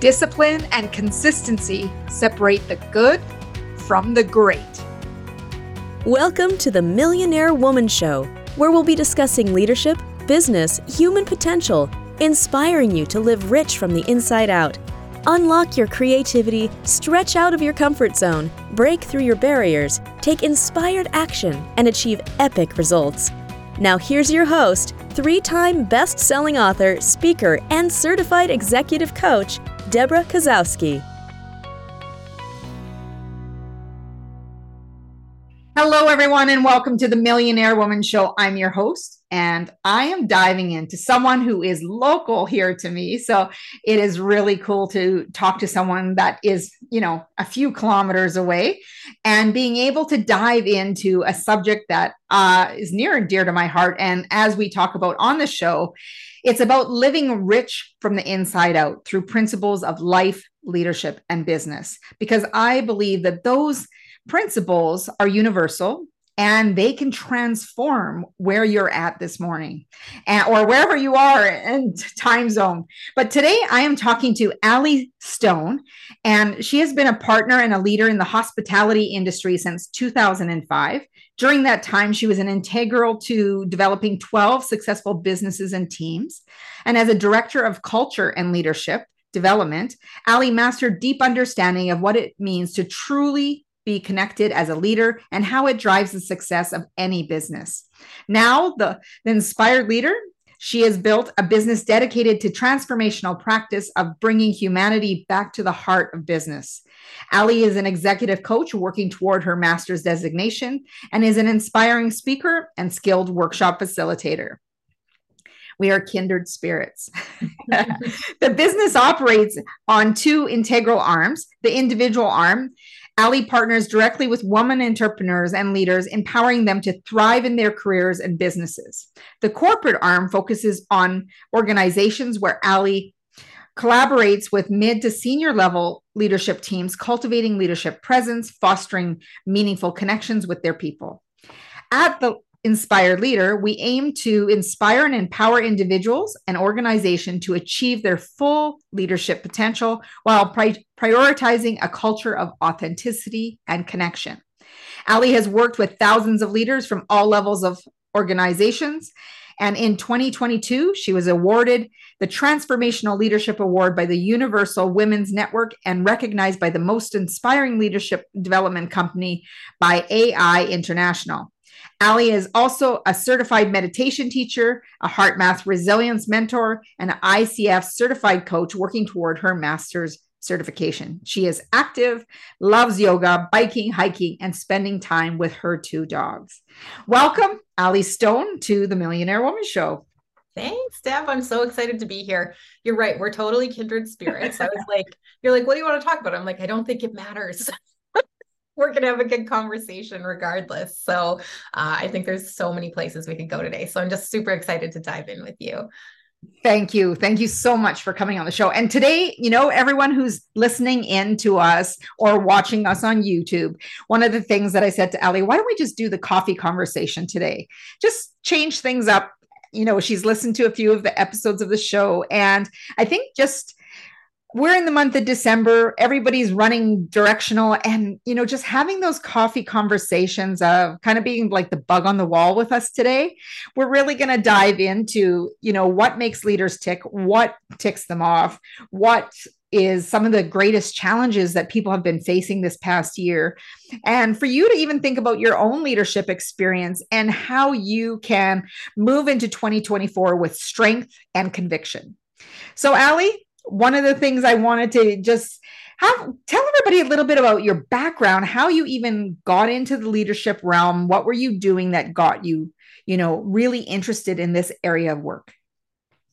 discipline and consistency separate the good from the great. Welcome to the Millionaire Woman Show, where we'll be discussing leadership, business, human potential, inspiring you to live rich from the inside out. Unlock your creativity, stretch out of your comfort zone, break through your barriers, take inspired action, and achieve epic results. Now, here's your host, three time best selling author, speaker, and certified executive coach, Debra Kasowski. Hello, everyone, and welcome to the Millionaire Woman Show. I'm your host, and I am diving into someone who is local here to me. So it is really cool to talk to someone that is, you know, a few kilometers away and being able to dive into a subject that uh, is near and dear to my heart. And as we talk about on the show, it's about living rich from the inside out through principles of life, leadership, and business. Because I believe that those principles are universal and they can transform where you're at this morning or wherever you are in time zone. But today I am talking to Ally Stone, and she has been a partner and a leader in the hospitality industry since 2005. During that time, she was an integral to developing 12 successful businesses and teams. And as a director of culture and leadership development, Ally mastered deep understanding of what it means to truly be connected as a leader and how it drives the success of any business. Now, the, the inspired leader she has built a business dedicated to transformational practice of bringing humanity back to the heart of business. Ally is an executive coach working toward her master's designation and is an inspiring speaker and skilled workshop facilitator. We are kindred spirits. the business operates on two integral arms the individual arm Ally partners directly with women entrepreneurs and leaders, empowering them to thrive in their careers and businesses. The corporate arm focuses on organizations where Ally collaborates with mid to senior level leadership teams, cultivating leadership presence, fostering meaningful connections with their people. At the Inspired Leader, we aim to inspire and empower individuals and organization to achieve their full leadership potential while pri- prioritizing a culture of authenticity and connection. Ally has worked with thousands of leaders from all levels of organizations. And in 2022, she was awarded the Transformational Leadership Award by the Universal Women's Network and recognized by the Most Inspiring Leadership Development Company by AI International. Ally is also a certified meditation teacher, a HeartMath resilience mentor, and an ICF certified coach working toward her master's certification. She is active, loves yoga, biking, hiking, and spending time with her two dogs. Welcome, Ally Stone, to the Millionaire Woman Show. Thanks, Deb. I'm so excited to be here. You're right. We're totally kindred spirits. I was like, you're like, what do you want to talk about? I'm like, I don't think it matters. we're going to have a good conversation regardless. So uh, I think there's so many places we could go today. So I'm just super excited to dive in with you. Thank you. Thank you so much for coming on the show. And today, you know, everyone who's listening in to us or watching us on YouTube, one of the things that I said to Ally, why don't we just do the coffee conversation today? Just change things up. You know, she's listened to a few of the episodes of the show. And I think just we're in the month of December. Everybody's running directional. And, you know, just having those coffee conversations of kind of being like the bug on the wall with us today, we're really going to dive into, you know, what makes leaders tick, what ticks them off, what is some of the greatest challenges that people have been facing this past year. And for you to even think about your own leadership experience and how you can move into 2024 with strength and conviction. So, Ally, one of the things I wanted to just have tell everybody a little bit about your background, how you even got into the leadership realm, what were you doing that got you, you know, really interested in this area of work?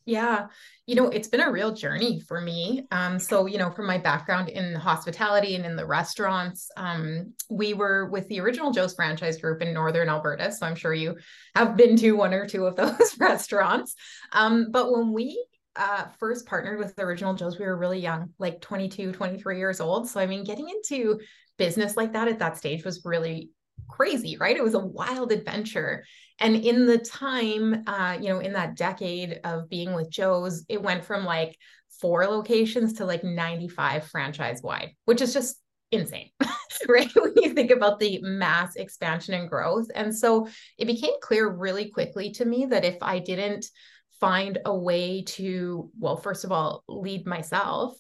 Yeah, you know, it's been a real journey for me. Um, so, you know, from my background in hospitality and in the restaurants, um, we were with the original Joe's franchise group in Northern Alberta. So I'm sure you have been to one or two of those restaurants. Um, but when we uh, first partnered with original Joe's, we were really young, like 22, 23 years old. So, I mean, getting into business like that at that stage was really crazy, right? It was a wild adventure. And in the time, uh, you know, in that decade of being with Joe's, it went from like four locations to like 95 franchise wide, which is just insane, right? when you think about the mass expansion and growth. And so it became clear really quickly to me that if I didn't find a way to, well, first of all, lead myself,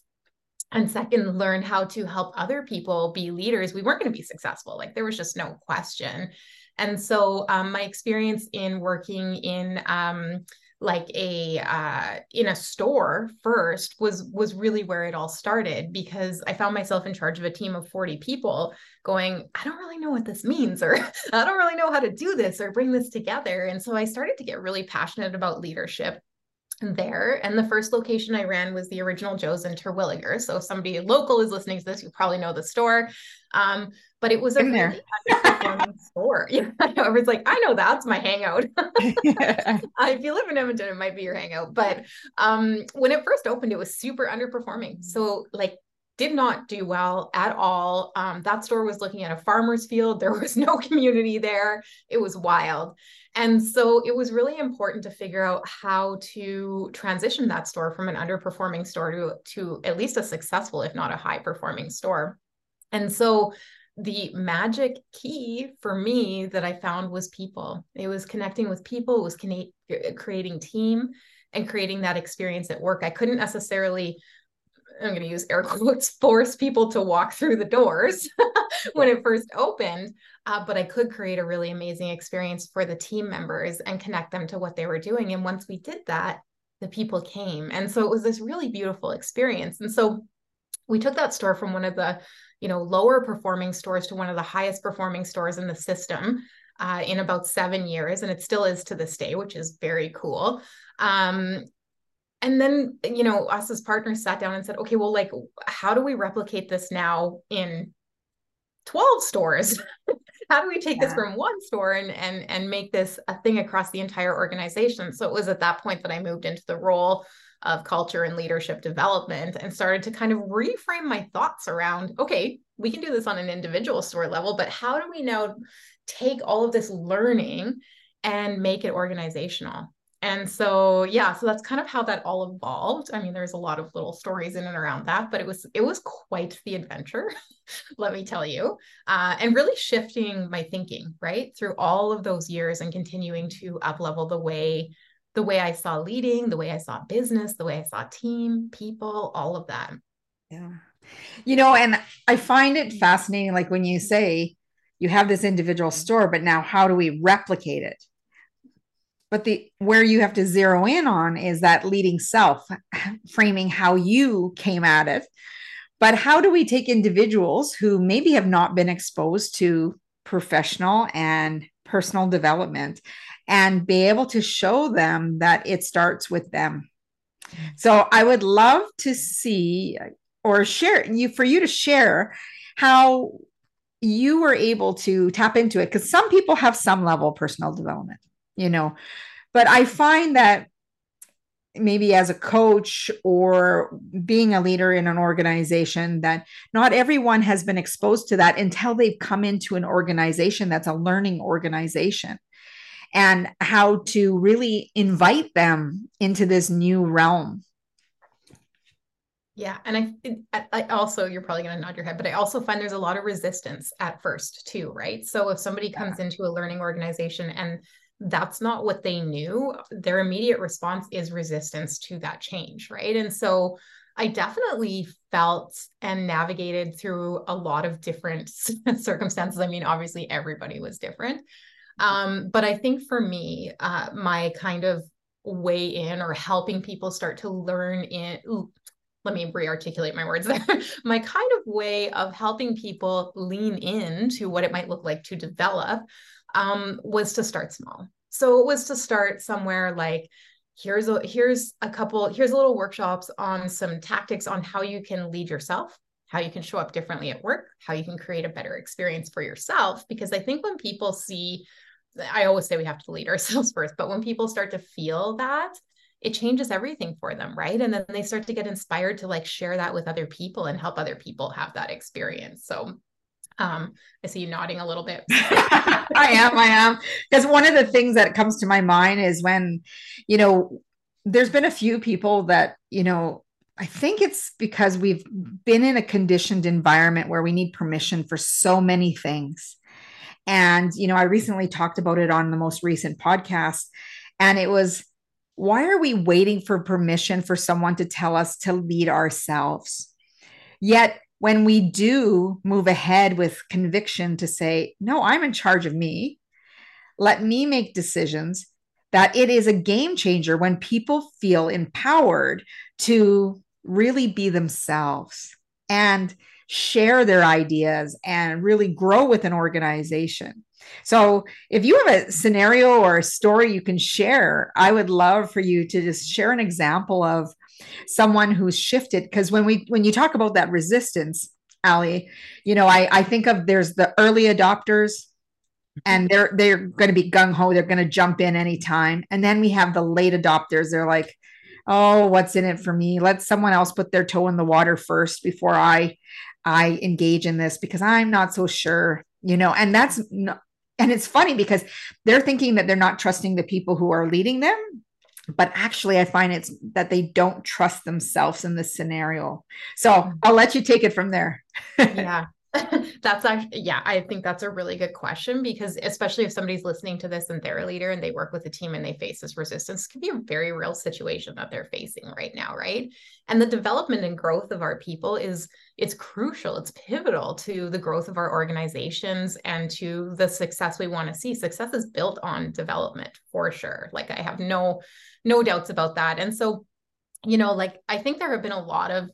and second, learn how to help other people be leaders, we weren't going to be successful. Like there was just no question. And so um, my experience in working in um, like a uh, in a store first was was really where it all started because I found myself in charge of a team of 40 people going I don't really know what this means or I don't really know how to do this or bring this together and so I started to get really passionate about leadership there. And the first location I ran was the original Joe's in Terwillegar. So if somebody local is listening to this, you probably know the store. Um, but it was a really store. Yeah, everyone's like, I know that's my hangout. if you live in Edmonton, it might be your hangout. But um, when it first opened, it was super underperforming. So like did not do well at all. Um, that store was looking at a farmer's field. There was no community there. It was wild. And so it was really important to figure out how to transition that store from an underperforming store to, to at least a successful, if not a high performing store. And so the magic key for me that I found was people. It was connecting with people, it was creating team and creating that experience at work. I couldn't necessarily I'm going to use air quotes, force people to walk through the doors when it first opened. Uh, but I could create a really amazing experience for the team members and connect them to what they were doing. And once we did that, the people came. And so it was this really beautiful experience. And so we took that store from one of the you know lower performing stores to one of the highest performing stores in the system uh, in about seven years and it still is to this day which is very cool. Um, and then you know us as partners sat down and said okay well like how do we replicate this now in 12 stores how do we take yeah. this from one store and and and make this a thing across the entire organization so it was at that point that i moved into the role of culture and leadership development and started to kind of reframe my thoughts around okay we can do this on an individual store level but how do we now take all of this learning and make it organizational and so yeah so that's kind of how that all evolved. I mean there's a lot of little stories in and around that but it was it was quite the adventure let me tell you uh, and really shifting my thinking right through all of those years and continuing to up level the way the way i saw leading the way i saw business the way i saw team people all of that. Yeah. You know and i find it fascinating like when you say you have this individual store but now how do we replicate it but the where you have to zero in on is that leading self framing how you came at it. But how do we take individuals who maybe have not been exposed to professional and personal development and be able to show them that it starts with them? So i would love to see or share you for you to share how you were able to tap into it because some people have some level of personal development you know but i find that maybe as a coach or being a leader in an organization that not everyone has been exposed to that until they've come into an organization that's a learning organization and how to really invite them into this new realm yeah, and I, I also you're probably going to nod your head, but I also find there's a lot of resistance at first too, right? So if somebody comes yeah. into a learning organization and that's not what they knew, their immediate response is resistance to that change, right? And so I definitely felt and navigated through a lot of different circumstances. I mean, obviously, everybody was different. Um, but I think for me, uh, my kind of way in or helping people start to learn in let me re-articulate my words there my kind of way of helping people lean into what it might look like to develop um, was to start small. So it was to start somewhere like here's a here's a couple here's a little workshops on some tactics on how you can lead yourself how you can show up differently at work how you can create a better experience for yourself. Because i think when people see i always say we have to lead ourselves first but when people start to feel that it changes everything for them right? And then they start to get inspired to like share that with other people and help other people have that experience. So um, I see you nodding a little bit. I am, I am. Because one of the things that comes to my mind is when, you know, there's been a few people that, you know, I think it's because we've been in a conditioned environment where we need permission for so many things. And, you know, I recently talked about it on the most recent podcast, and it was why are we waiting for permission for someone to tell us to lead ourselves? Yet, when we do move ahead with conviction to say, no, I'm in charge of me, let me make decisions, that it is a game changer when people feel empowered to really be themselves and share their ideas and really grow with an organization. So, if you have a scenario or a story you can share, I would love for you to just share an example of someone who's shifted. Because when we when you talk about that resistance, Ally, you know, I, I think of there's the early adopters mm-hmm. and they're they're going to be gung ho. They're going to jump in anytime. And then we have the late adopters. They're like, oh, what's in it for me? Let someone else put their toe in the water first before I I engage in this because I'm not so sure, you know. And that's not, and it's funny because they're thinking that they're not trusting the people who are leading them but actually i find it's that they don't trust themselves in this scenario. So mm-hmm. i'll let you take it from there. Yeah. That's actually yeah i think that's a really good question because especially if somebody's listening to this and they're a leader and they work with a team and they face this resistance it can be a very real situation that they're facing right now right? And the development and growth of our people is it's crucial it's pivotal to the growth of our organizations and to the success we want to see. Success is built on development for sure. Like i have no no doubts about that and so you know like i think there have been a lot of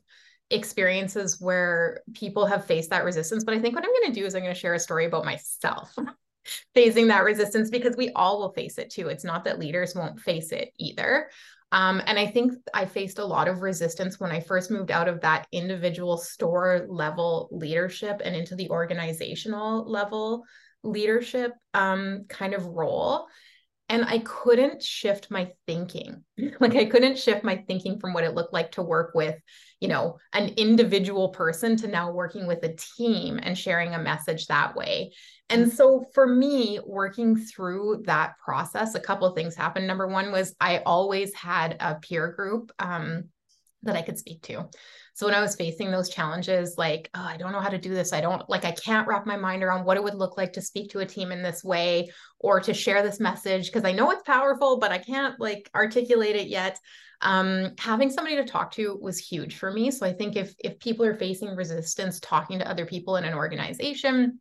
experiences where people have faced that resistance. But I think what I'm going to do is I'm going to share a story about myself facing that resistance because we all will face it too. It's not that leaders won't face it either. Um, and I think I faced a lot of resistance when I first moved out of that individual store level leadership and into the organizational level leadership um, kind of role and I couldn't shift my thinking. Like I couldn't shift my thinking from what it looked like to work with, you know, an individual person to now working with a team and sharing a message that way. And mm-hmm. so for me, working through that process, a couple of things happened. Number one was I always had a peer group um, that I could speak to. So when I was facing those challenges, like, oh, I don't know how to do this. I don't like, I can't wrap my mind around what it would look like to speak to a team in this way or to share this message because I know it's powerful, but I can't like articulate it yet. Um, having somebody to talk to was huge for me. So I think if if people are facing resistance, talking to other people in an organization,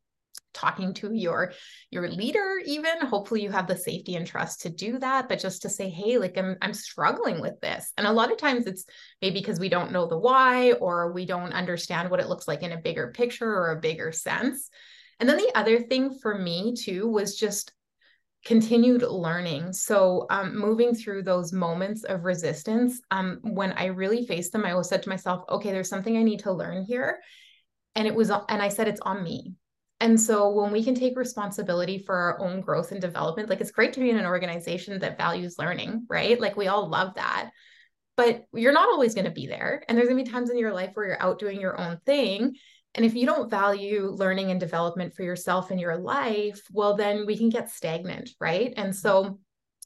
talking to your your leader even. Hopefully you have the safety and trust to do that but just to say hey like i'm i'm struggling with this. And a lot of times it's maybe because we don't know the why or we don't understand what it looks like in a bigger picture or a bigger sense. And then the other thing for me too was just continued learning. So um, moving through those moments of resistance um, when i really faced them i always said to myself okay there's something i need to learn here. And it was and i said it's on me and so when we can take responsibility for our own growth and development, like it's great to be in an organization that values learning, right? Like we all love that. But you're not always going to be there. And there's going to be times in your life where you're out doing your own thing. And if you don't value learning and development for yourself in your life, well, then we can get stagnant, right? And so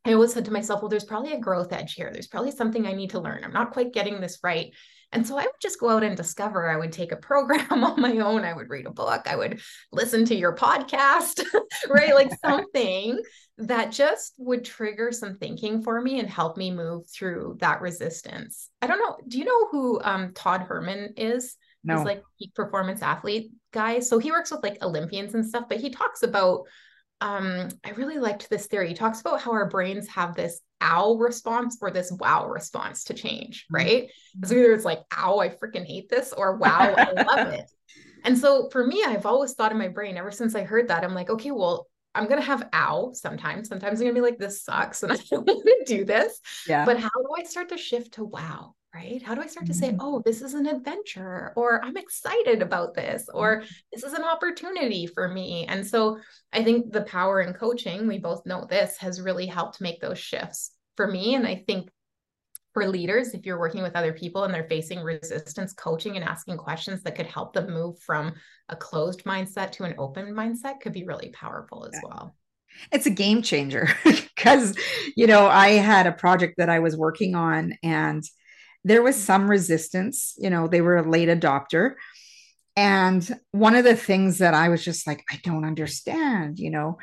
I always said to myself, well, there's probably a growth edge here. There's probably something I need to learn. I'm not quite getting this right. And so I would just go out and discover. I would take a program on my own. I would read a book. I would listen to your podcast, right? Like something that just would trigger some thinking for me and help me move through that resistance. I don't know. Do you know who um, Todd Herman is? No. He's like peak performance athlete guy. So he works with like Olympians and stuff, but he talks about um, I really liked this theory. He talks about how our brains have this ow response or this wow response to change, mm-hmm. right? Mm-hmm. So either it's like, ow, I freaking hate this, or wow, I love it. And so for me, I've always thought in my brain, ever since I heard that, I'm like, okay, well, I'm gonna have ow sometimes. Sometimes I'm gonna be like, this sucks and I don't want to do this. Yeah. But how do I start to shift to wow? Right? How do I start to say, mm-hmm. oh, this is an adventure, or I'm excited about this, or mm-hmm. this is an opportunity for me? And so I think the power in coaching, we both know this, has really helped make those shifts for me. And I think for leaders, if you're working with other people and they're facing resistance, coaching and asking questions that could help them move from a closed mindset to an open mindset could be really powerful as well it's a game changer because you know i had a project that i was working on and there was some resistance. You know, they were a late adopter. And one of the things that I was just like, I don't understand, you know,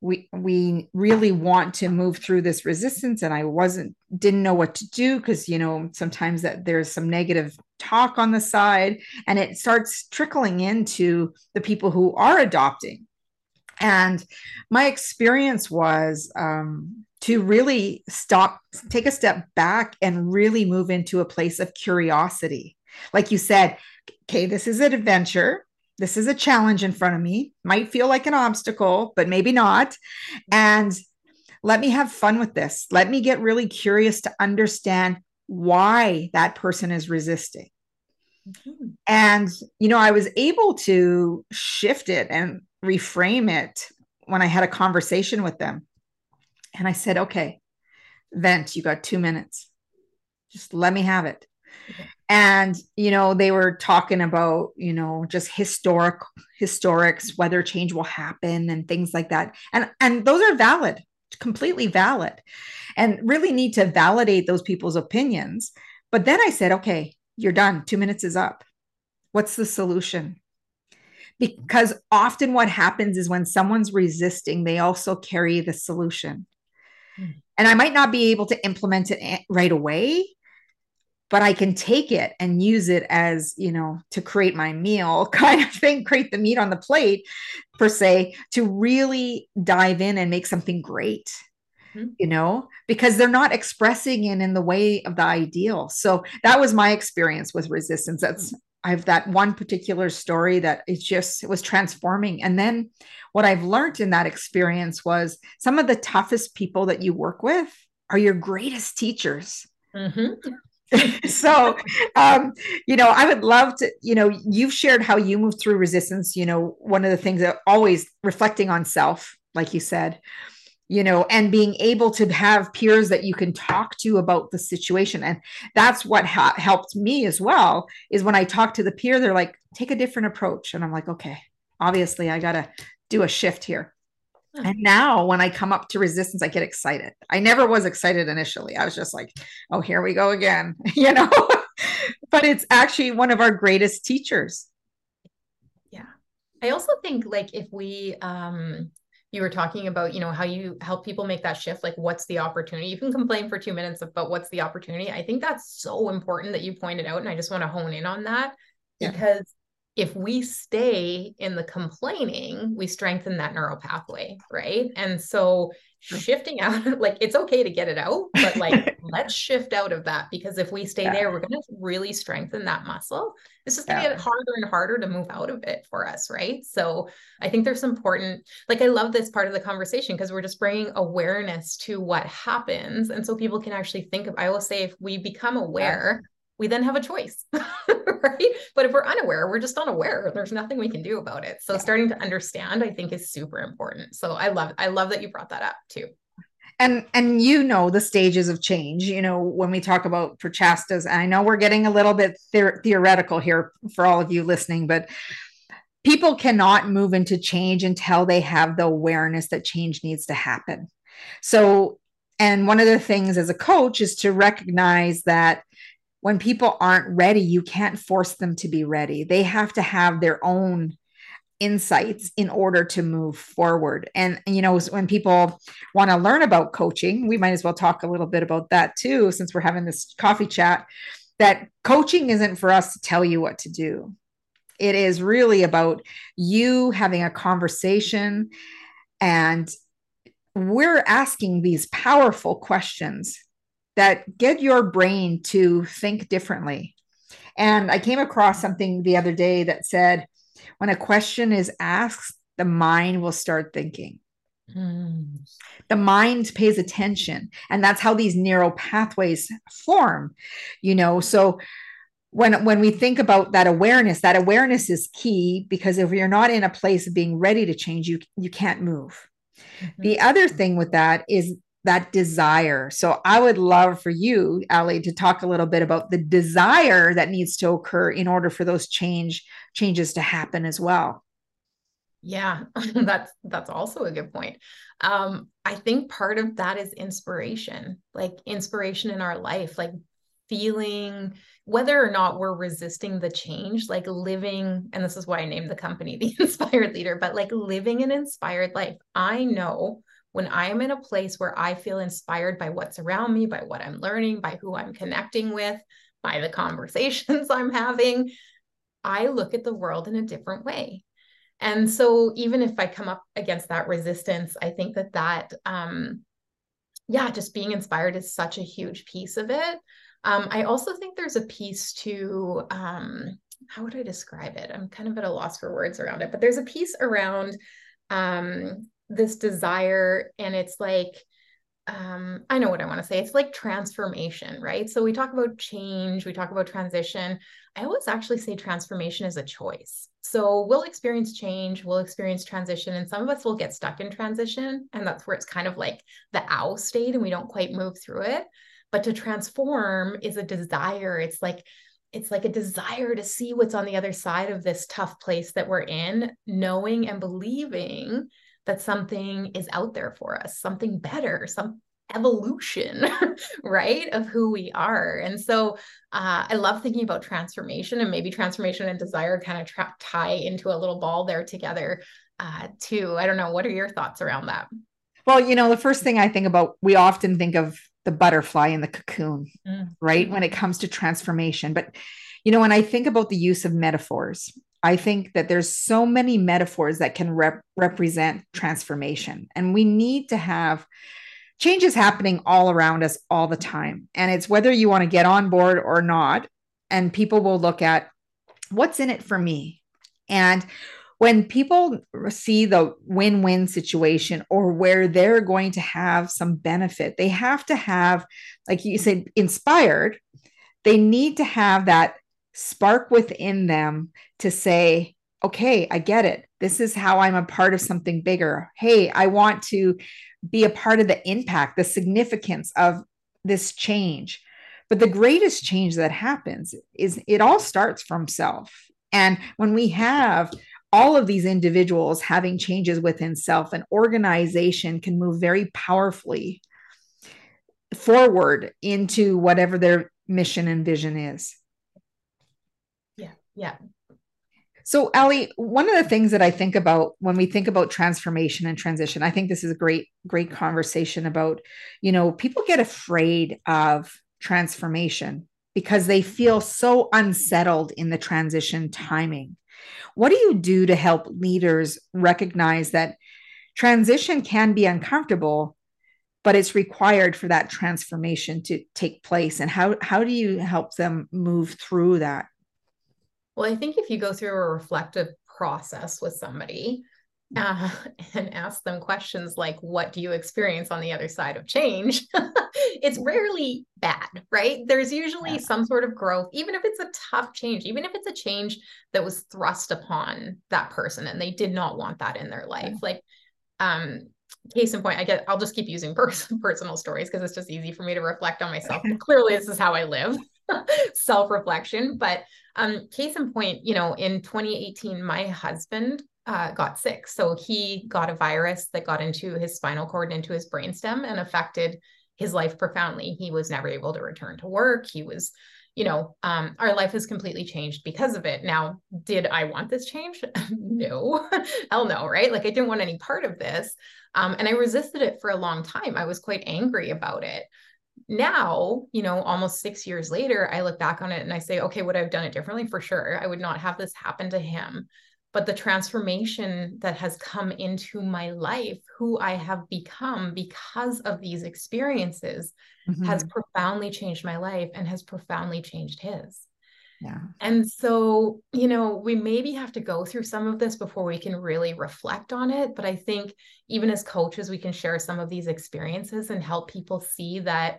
we we really want to move through this resistance and i wasn't didn't know what to do because you know sometimes that there's some negative talk on the side and it starts trickling into the people who are adopting and my experience was um, to really stop take a step back and really move into a place of curiosity like you said okay this is an adventure this is a challenge in front of me. Might feel like an obstacle, but maybe not. And let me have fun with this. Let me get really curious to understand why that person is resisting. Mm-hmm. And, you know, I was able to shift it and reframe it when I had a conversation with them. And I said, okay, vent, you got two minutes. Just let me have it. And you know they were talking about you know just historic historics whether change will happen and things like that. And and those are valid completely valid and really need to validate those people's opinions. But then i said okay you're done. 2 minutes is up. What's the solution? Because often what happens is when someone's resisting they also carry the solution. And i might not be able to implement it right away but I can take it and use it as, you know, to create my meal kind of thing, create the meat on the plate per se, to really dive in and make something great, mm-hmm. you know, because they're not expressing it in the way of the ideal. So that was my experience with resistance. That's, I have that one particular story that it just it was transforming. And then what I've learned in that experience was some of the toughest people that you work with are your greatest teachers. Mm-hmm. so um, you know i would love to you know you've shared how you moved through resistance you know one of the things that always reflecting on self like you said you know and being able to have peers that you can talk to about the situation and that's what ha- helped me as well is when i talk to the peer they're like take a different approach and i'm like okay obviously i got to do a shift here and now when I come up to resistance, I get excited. I never was excited initially. I was just like, oh, here we go again, you know? but it's actually one of our greatest teachers. Yeah. I also think like if we um you were talking about, you know, how you help people make that shift, like what's the opportunity? You can complain for two minutes about what's the opportunity. I think that's so important that you pointed out. And I just want to hone in on that yeah. because if we stay in the complaining, we strengthen that neural pathway, right? And so shifting out, like it's okay to get it out, but like let's shift out of that because if we stay yeah. there, we're going to really strengthen that muscle. It's just going to yeah. get harder and harder to move out of it for us, right? So I think there's important, like I love this part of the conversation because we're just bringing awareness to what happens. And so people can actually think of, I will say, if we become aware, yeah we then have a choice, right? But if we're unaware, we're just unaware. There's nothing we can do about it. So yeah. starting to understand, I think, is super important. So I love, I love that you brought that up too. And and you know the stages of change. You know when we talk about Prochaska's, and I know we're getting a little bit the- theoretical here for all of you listening, but people cannot move into change until they have the awareness that change needs to happen. So, and one of the things as a coach is to recognize that when people aren't ready, you can't force them to be ready. They have to have their own insights in order to move forward. And, you know, when people want to learn about coaching, we might as well talk a little bit about that too, since we're having this coffee chat. That coaching isn't for us to tell you what to do. It is really about you having a conversation and we're asking these powerful questions that get your brain to think differently. And I came across something the other day that said, when a question is asked, the mind will start thinking. Mm. The mind pays attention. And that's how these neural pathways form, you know. So when when we think about that awareness, that awareness is key because if you're not in a place of being ready to change, you you can't move. Mm-hmm. The other thing with that is that desire. So I would love for you, Ally, to talk a little bit about the desire that needs to occur in order for those change changes to happen as well. Yeah, that's that's also a good point. Um, I think part of that is inspiration, like inspiration in our life, like feeling whether or not we're resisting the change, like living, and this is why I named the company the Inspired Leader, but like living an inspired life. I know when I am in a place where I feel inspired by what's around me, by what I'm learning, by who I'm connecting with, by the conversations I'm having, I look at the world in a different way. And so even if I come up against that resistance, I think that that, um, yeah, just being inspired is such a huge piece of it. Um, I also think there's a piece to um, how would I describe it? I'm kind of at a loss for words around it, but there's a piece around um, this desire, and it's like um, I know what I want to say. It's like transformation, right? So we talk about change, we talk about transition. I always actually say transformation is a choice. So we'll experience change, we'll experience transition, and some of us will get stuck in transition. And that's where it's kind of like the owl state and we don't quite move through it but to transform is a desire it's like it's like a desire to see what's on the other side of this tough place that we're in knowing and believing that something is out there for us something better some evolution right of who we are and so uh, i love thinking about transformation and maybe transformation and desire kind of tra- tie into a little ball there together uh, too i don't know what are your thoughts around that well you know the first thing i think about we often think of the butterfly in the cocoon, mm. right? When it comes to transformation. But, you know, when I think about the use of metaphors, I think that there's so many metaphors that can rep- represent transformation. And we need to have changes happening all around us all the time. And it's whether you want to get on board or not. And people will look at what's in it for me. And when people see the win win situation or where they're going to have some benefit, they have to have, like you said, inspired. They need to have that spark within them to say, okay, I get it. This is how I'm a part of something bigger. Hey, I want to be a part of the impact, the significance of this change. But the greatest change that happens is it all starts from self. And when we have all of these individuals having changes within self, an organization can move very powerfully forward into whatever their mission and vision is. Yeah. So, Ally, one of the things that I think about when we think about transformation and transition, I think this is a great, great conversation about, you know, people get afraid of transformation because they feel so unsettled in the transition timing. What do you do to help leaders recognize that transition can be uncomfortable, but it's required for that transformation to take place? And how, how do you help them move through that? Well, I think if you go through a reflective process with somebody, uh, and ask them questions like, What do you experience on the other side of change? it's rarely bad, right? There's usually yeah. some sort of growth, even if it's a tough change, even if it's a change that was thrust upon that person and they did not want that in their life. Yeah. Like, um, case in point, I get I'll just keep using pers- personal stories because it's just easy for me to reflect on myself. Clearly, this is how I live, self-reflection. But um, case in point, you know, in 2018, my husband uh, got sick. So he got a virus that got into his spinal cord, and into his brainstem, and affected his life profoundly. He was never able to return to work. He was, you know, um, our life has completely changed because of it. Now, did I want this change? no, hell no, right? Like I didn't want any part of this. Um, and I resisted it for a long time. I was quite angry about it. Now, you know, almost six years later, I look back on it and I say, okay, would I have done it differently? For sure. I would not have this happen to him but the transformation that has come into my life, who I have become because of these experiences, mm-hmm. has profoundly changed my life and has profoundly changed his. Yeah. And so, you know, we maybe have to go through some of this before we can really reflect on it. But I think even as coaches, we can share some of these experiences and help people see that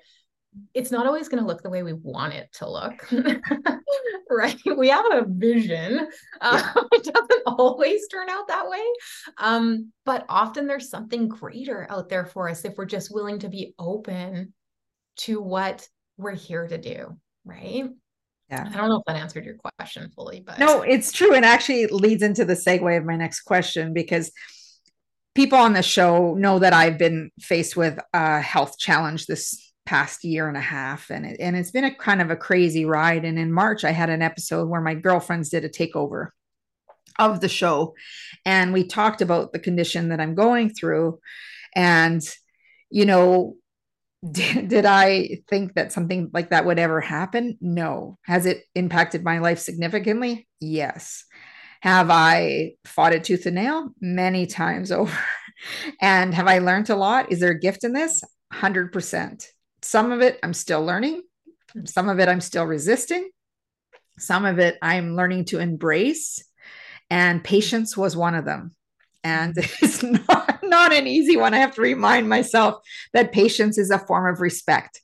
it's not always going to look the way we want it to look right? We have a vision. Uh, it doesn't always turn out that way. Um, but often there's something greater out there for us if we're just willing to be open to what we're here to do right? Yeah. I don't know if that answered your question fully but no it's true and actually leads into the segue of my next question because people on the show know that i've been faced with a health challenge this past year and a half and it, and it's been a kind of a crazy ride and in March I had an episode where my girlfriends did a takeover of the show and we talked about the condition that I'm going through and you know did, did I think that something like that would ever happen? No. Has it impacted my life significantly? Yes. Have I fought it tooth and nail? Many times over. and have I learned a lot? Is there a gift in this? 100%. Some of it I'm still learning, some of it I'm still resisting, some of it I'm learning to embrace. And patience was one of them. And it's not, not an easy one. I have to remind myself that patience is a form of respect.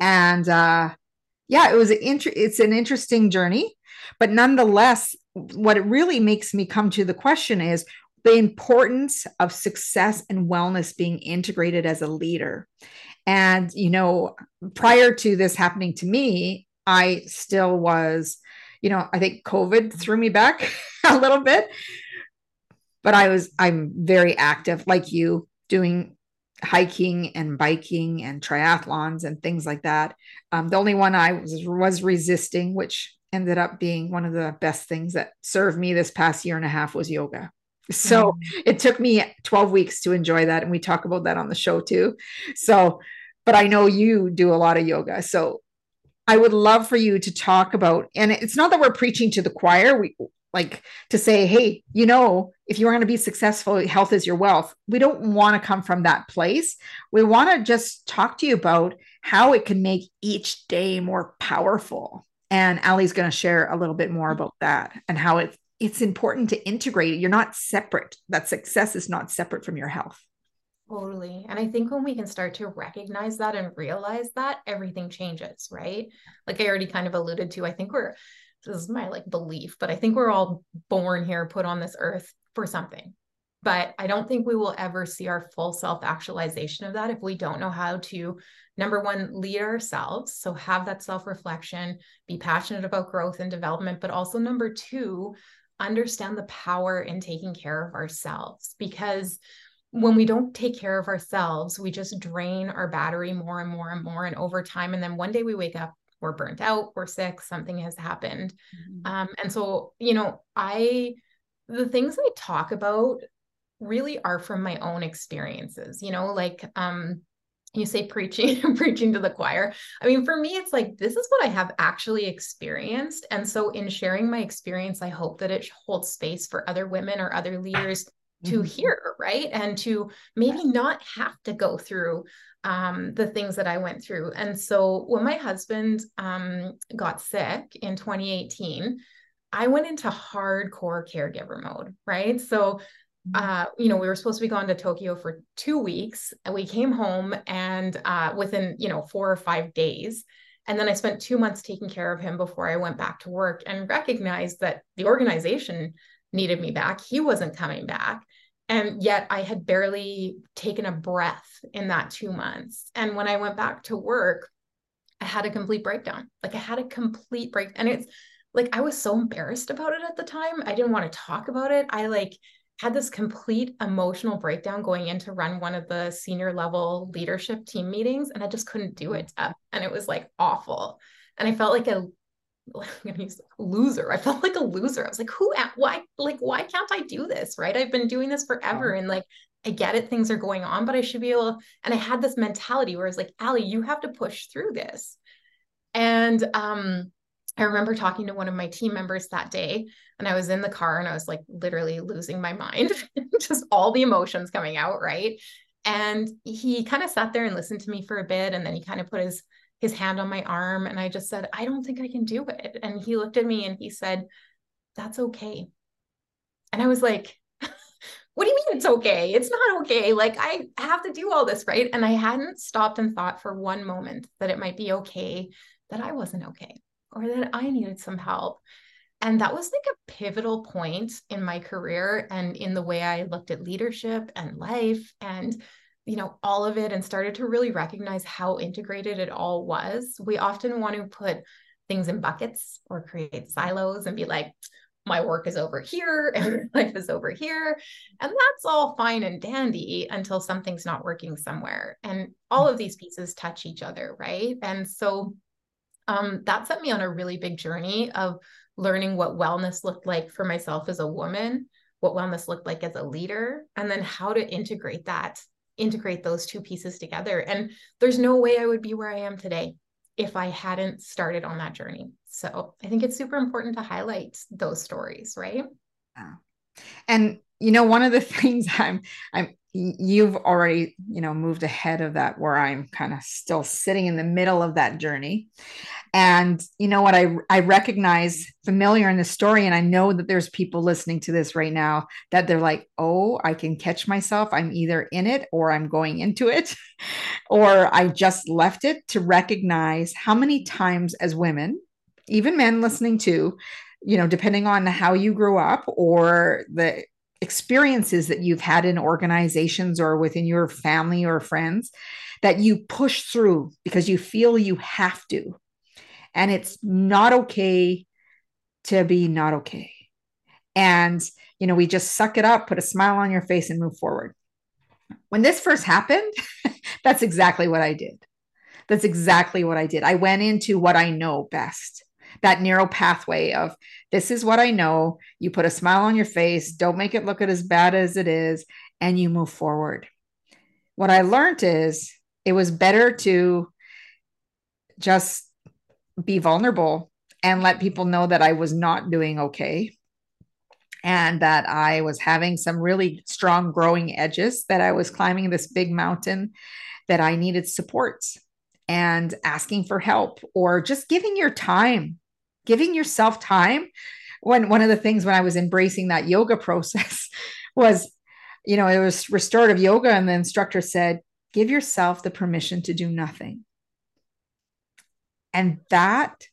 And uh, yeah, it was an inter- it's an interesting journey, but nonetheless, what it really makes me come to the question is the importance of success and wellness being integrated as a leader. And, you know, prior to this happening to me, I still was, you know, I think COVID threw me back a little bit. But I was, I'm very active, like you, doing hiking and biking and triathlons and things like that. Um, the only one I was, was resisting, which ended up being one of the best things that served me this past year and a half, was yoga. So mm-hmm. it took me 12 weeks to enjoy that. And we talk about that on the show too. So, but I know you do a lot of yoga. So I would love for you to talk about, and it's not that we're preaching to the choir. We like to say, hey, you know, if you want to be successful, health is your wealth. We don't want to come from that place. We want to just talk to you about how it can make each day more powerful. And Ally's going to share a little bit more about that and how it's it's important to integrate. You're not separate. That success is not separate from your health. Totally. And I think when we can start to recognize that and realize that, everything changes, right? Like I already kind of alluded to, I think we're, this is my like belief, but I think we're all born here, put on this earth for something. But I don't think we will ever see our full self actualization of that if we don't know how to, number one, lead ourselves. So have that self reflection, be passionate about growth and development, but also number two, understand the power in taking care of ourselves because when we don't take care of ourselves, we just drain our battery more and more and more. And over time, and then one day we wake up, we're burnt out, we're sick, something has happened. Mm-hmm. Um, and so, you know, I, the things I talk about really are from my own experiences, you know, like, um, you say preaching preaching to the choir. I mean for me it's like this is what i have actually experienced. And so in sharing my experience i hope that it holds space for other women or other leaders to mm-hmm. hear right? And to maybe not have to go through um, the things that i went through. And so when my husband um, got sick in 2018 i went into hardcore caregiver mode right? So uh, you know, we were supposed to be going to Tokyo for two weeks. And we came home and uh, within, you know, four or five days. And then I spent two months taking care of him before I went back to work and recognized that the organization needed me back. He wasn't coming back. And yet I had barely taken a breath in that two months. And when I went back to work, I had a complete breakdown. Like I had a complete break. And it's like I was so embarrassed about it at the time. I didn't want to talk about it. I like had this complete emotional breakdown going in to run one of the senior level leadership team meetings and I just couldn't do it. Uh, and it was like awful. And I felt like a I'm gonna use loser. I felt like a loser. I was like, who am why like why can't I do this? Right. I've been doing this forever. And like I get it, things are going on, but I should be able and I had this mentality where it's like, Ally, you have to push through this. And um I remember talking to one of my team members that day, and I was in the car and I was like literally losing my mind, just all the emotions coming out, right? And he kind of sat there and listened to me for a bit, and then he kind of put his his hand on my arm, and I just said, "I don't think I can do it." And he looked at me and he said, "That's okay." And I was like, what do you mean it's okay? It's not okay. Like I have to do all this, right? And I hadn't stopped and thought for one moment that it might be okay that I wasn't okay or that I needed some help. And that was like a pivotal point in my career and in the way I looked at leadership and life and you know all of it and started to really recognize how integrated it all was. We often want to put things in buckets or create silos and be like my work is over here and life is over here. And that's all fine and dandy until something's not working somewhere. And all mm. of these pieces touch each other, right? And so um, that set me on a really big journey of learning what wellness looked like for myself as a woman, what wellness looked like as a leader, and then how to integrate that, integrate those two pieces together. And there's no way I would be where I am today if I hadn't started on that journey. So I think it's super important to highlight those stories, right? Yeah. And you know, one of the things I'm I'm you've already, you know, moved ahead of that where I'm kind of still sitting in the middle of that journey. And you know what I I recognize familiar in the story and I know that there's people listening to this right now that they're like, "Oh, I can catch myself. I'm either in it or I'm going into it or I just left it to recognize how many times as women, even men listening to, you know, depending on how you grew up or the experiences that you've had in organizations or within your family or friends that you push through because you feel you have to and it's not okay to be not okay. And, you know, we just suck it up, put a smile on your face, and move forward. When this first happened, that's exactly what I did. That's exactly what I did. I went into what I know best that narrow pathway of this is what I know. You put a smile on your face, don't make it look as bad as it is, and you move forward. What I learned is it was better to just be vulnerable and let people know that I was not doing okay and that I was having some really strong growing edges, that I was climbing this big mountain, that I needed supports and asking for help or just giving your time, giving yourself time. When one of the things when I was embracing that yoga process was, you know, it was restorative yoga, and the instructor said, give yourself the permission to do nothing. And that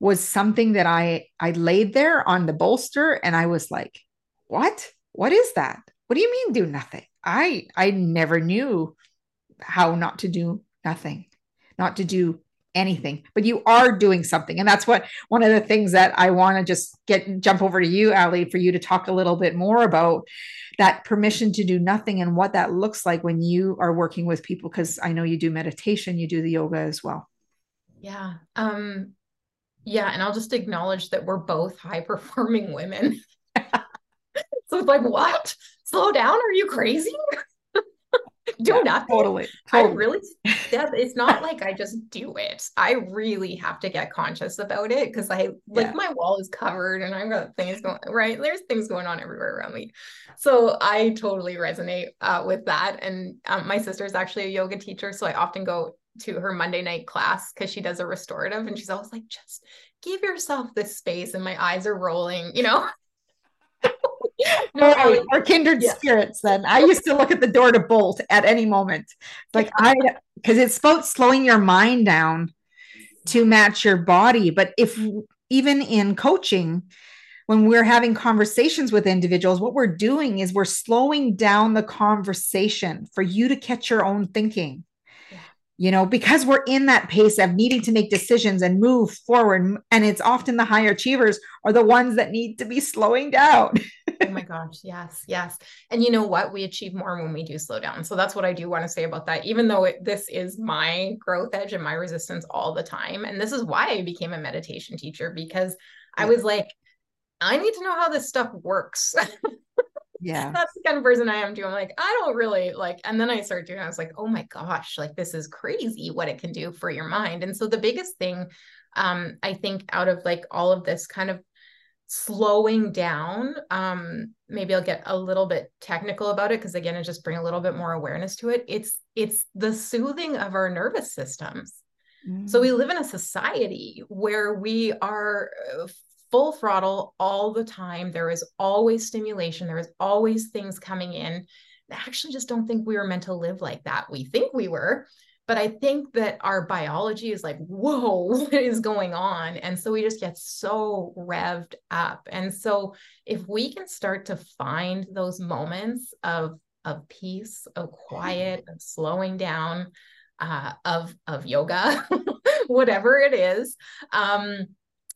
was something that I I laid there on the bolster and I was like, "What? What is that? What do you mean do nothing?" I I never knew how not to do nothing, not to do anything, but you are doing something. And that's what one of the things that I want to just get jump over to you, Ally, for you to talk a little bit more about that permission to do nothing and what that looks like when you are working with people. Because I know you do meditation, you do the yoga as well. Yeah. Um, yeah. And I'll just acknowledge that we're both high performing women. so it's like, what? Slow down. Are you crazy? Do yeah, nothing. Totally, totally. I really, that, it's not like I just do it. I really have to get conscious about it because I like yeah. my wall is covered and I've got things going right. There's things going on everywhere around me. So I totally resonate uh, with that. And um, my sister is actually a yoga teacher. So I often go to her Monday night class because she does a restorative and she's always like, just give yourself this space. And my eyes are rolling, you know? no, right. We're kindred yeah. spirits then. I used to look at the door to bolt at any moment. Like I because it's about slowing your mind down to match your body. But if even in coaching, when we're having conversations with individuals, what we're doing is we're slowing down the conversation for you to catch your own thinking you know, because we're in that pace of needing to make decisions and move forward. And it's often the high achievers are the ones that need to be slowing down. oh my gosh. Yes. Yes. And you know what? We achieve more when we do slow down. So that's what I do want to say about that. Even though it, this is my growth edge and my resistance all the time. And this is why I became a meditation teacher because yeah. I was like, I need to know how this stuff works. yeah that's the kind of person i am too i'm like i don't really like and then i started doing i was like oh my gosh like this is crazy what it can do for your mind and so the biggest thing um i think out of like all of this kind of slowing down um maybe i'll get a little bit technical about it because again it just bring a little bit more awareness to it it's it's the soothing of our nervous systems so we mm. live in a society where we are uh, full throttle all the time. There is always stimulation, there is always things coming in. I actually just don't think we were meant to live like that. We think we were, but I think that our biology is like, whoa, what is going on? And so we just get so revved up. And so if we can start to find those moments of of peace, of quiet, of slowing down, uh, of of yoga, whatever it is, um,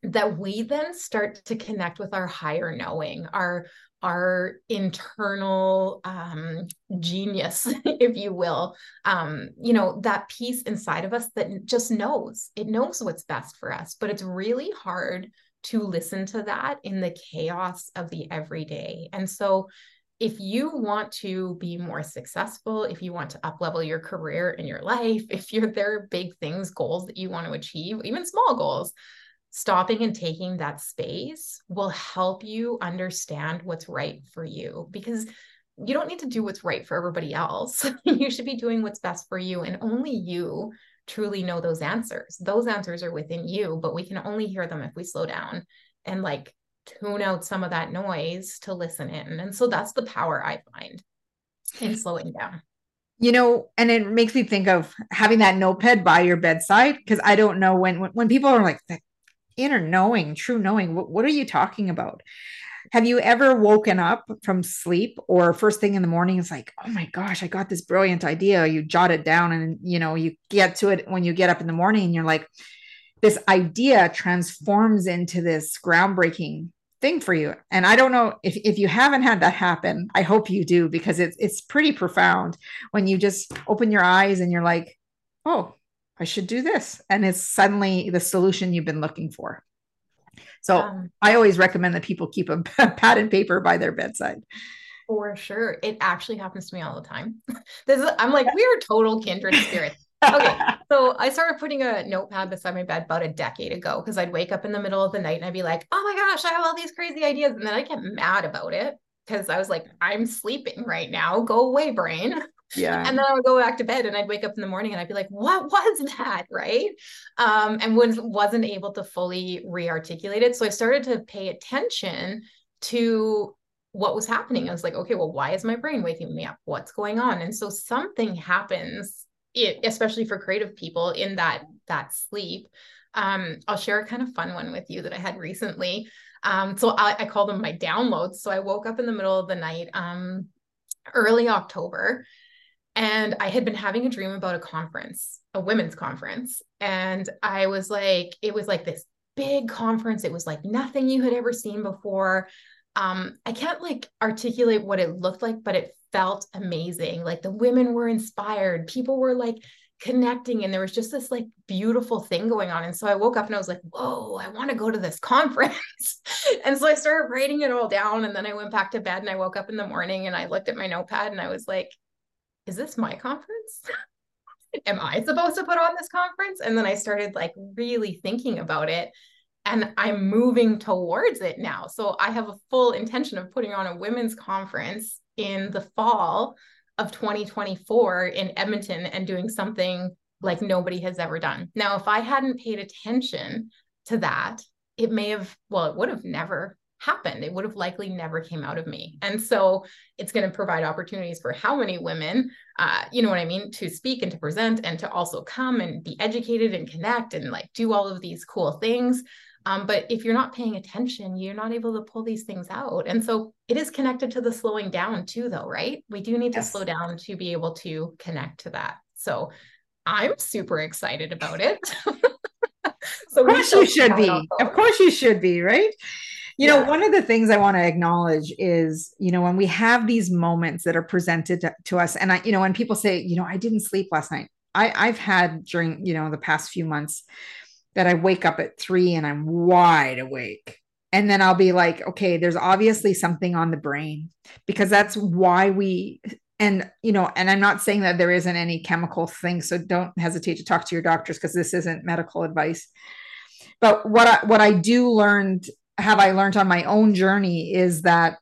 that we then start to connect with our higher knowing, our our internal um, genius, if you will. Um, you know, that piece inside of us that just knows, it knows what's best for us, but it's really hard to listen to that in the chaos of the everyday. And so if you want to be more successful, if you want to up level your career in your life, if you're there are big things, goals that you want to achieve, even small goals, stopping and taking that space will help you understand what's right for you because you don't need to do what's right for everybody else. you should be doing what's best for you and only you truly know those answers. Those answers are within you, but we can only hear them if we slow down and like tune out some of that noise to listen in. And so that's the power I find in slowing down. You know, and it makes me think of having that notepad by your bedside because I don't know when, when when people are like inner knowing, true knowing, what, what are you talking about? Have you ever woken up from sleep or first thing in the morning it's like, "Oh my gosh, I got this brilliant idea." You jot it down and you know, you get to it when you get up in the morning and you're like, this idea transforms into this groundbreaking thing for you. And I don't know if, if you haven't had that happen, I hope you do because it's it's pretty profound when you just open your eyes and you're like, oh, I should do this. And it's suddenly the solution you've been looking for. So um, I always recommend that people keep a pad and paper by their bedside. For sure. It actually happens to me all the time. This is, I'm like, we are total kindred spirits okay. So I started putting a notepad beside my bed about a decade ago because I'd wake up in the middle of the night and I'd be like, oh my gosh, I have all these crazy ideas. And then I get mad about it because I was like, I'm sleeping right now. Go away, brain. Yeah. And then I would go back to bed and I'd wake up in the morning and I'd be like, what was that? Right. Um, and was wasn't able to fully re-articulate it. So I started to pay attention to what was happening. I was like, okay, well, why is my brain waking me up? What's going on? And so something happens it, especially for creative people in that that sleep um, i'll share a kind of fun one with you that i had recently um, so I, I, call them my downloads so i woke up in the middle of the night um, early october and i had been having a dream about a conference a women's conference and i was like it was like this big conference it was like nothing you had ever seen before um i can't like articulate what it looked like but it felt amazing. Like the women were inspired, people were like connecting, and there was just this like beautiful thing going on. And so I woke up and I was like, whoa, I want to go to this conference. and so I started writing it all down. And then I went back to bed and I woke up in the morning and I looked at my notepad and I was like, is this my conference? Am I supposed to put on this conference? And then I started like really thinking about it and I'm moving towards it now. So I have a full intention of putting on a women's conference in the fall of 2024 in Edmonton and doing something like nobody has ever done. Now, if I hadn't paid attention to that, it may have, well, it would have never happened. It would have likely never came out of me. And so it's going to provide opportunities for how many women, uh, you know what I mean, to speak and to present and to also come and be educated and connect and like do all of these cool things. Um, but if you're not paying attention, you're not able to pull these things out. And so it is connected to the slowing down too, though, right? We do need yes. to slow down to be able to connect to that. So I'm super excited about it. so of course you should be. Of course you should be, right? You yeah. know, one of the things I want to acknowledge is, you know, when we have these moments that are presented to, to us, and I, you know, when people say, you know, I didn't sleep last night, I, I've had during, you know, the past few months that I wake up at three and I'm wide awake. And then I'll be like, okay, there's obviously something on the brain because that's why we, and, you know, and I'm not saying that there isn't any chemical thing. So don't hesitate to talk to your doctors because this isn't medical advice. But what I, what I do learned, have I learned on my own journey is that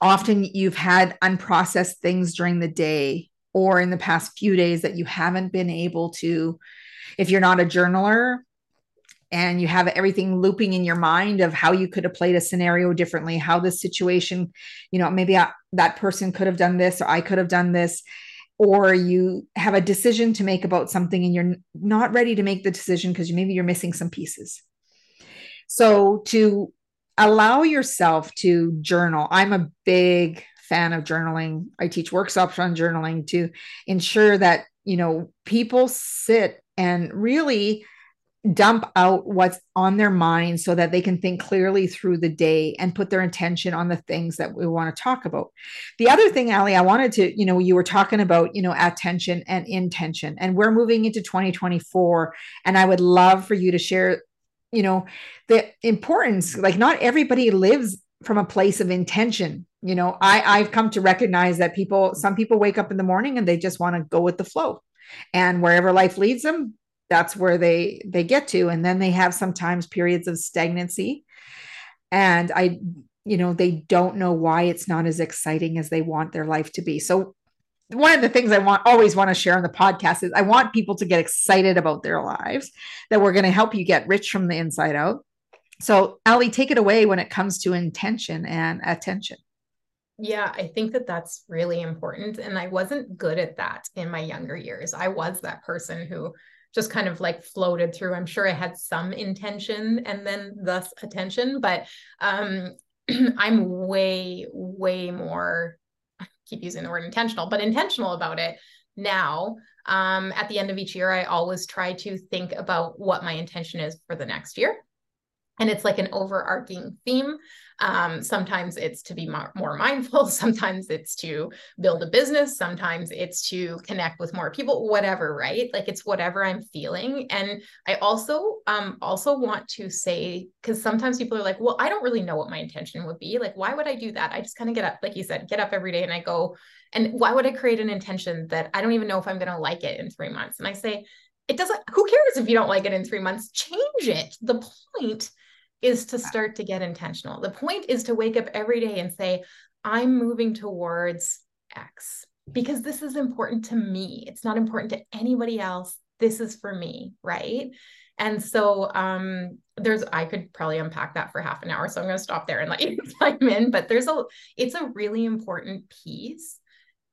often you've had unprocessed things during the day or in the past few days that you haven't been able to, if you're not a journaler, and you have everything looping in your mind of how you could have played a scenario differently how this situation you know maybe I, that person could have done this or i could have done this or you have a decision to make about something and you're not ready to make the decision because maybe you're missing some pieces. So to allow yourself to journal i'm a big fan of journaling i teach workshops on journaling to ensure that you know people sit and really dump out what's on their mind so that they can think clearly through the day and put their intention on the things that we want to talk about. The other thing, Ally, I wanted to, you know, you were talking about, you know, attention and intention, and we're moving into 2024. And I would love for you to share, you know, the importance, like not everybody lives from a place of intention. You know, I, I've come to recognize that people, some people wake up in the morning and they just want to go with the flow. And wherever life leads them that's where they they get to. And then they have sometimes periods of stagnancy. And i you know they don't know why it's not as exciting as they want their life to be. So one of the things i want always want to share on the podcast is i want people to get excited about their lives that we're going to help you get rich from the inside out so ally take it away when it comes to intention and attention yeah, I think that that's really important. And I wasn't good at that in my younger years. I was that person who just kind of like floated through. I'm sure I had some intention and then thus attention, but um, I'm way, way more, keep using the word intentional, but intentional about it now. Um, at the end of each year, I always try to think about what my intention is for the next year. And it's like an overarching theme. Um, sometimes it's to be more, mindful. Sometimes it's to build a business. Sometimes it's to connect with more people, whatever, right? Like it's whatever I'm feeling. And I also um, also want to say, because sometimes people are like, well, I don't really know what my intention would be. Like, why would I do that? I just kind of get up, like you said, get up every day and I go, and why would I create an intention that I don't even know if I'm going to like it in three months? And I say, it doesn't, who cares if you don't like it in three months? Change it. The point is to start to get intentional. The point is to wake up every day and say, I'm moving towards X because this is important to me. It's not important to anybody else. This is for me, right? And so um there's I could probably unpack that for half an hour. So I'm going to stop there and let you chime in. But there's a it's a really important piece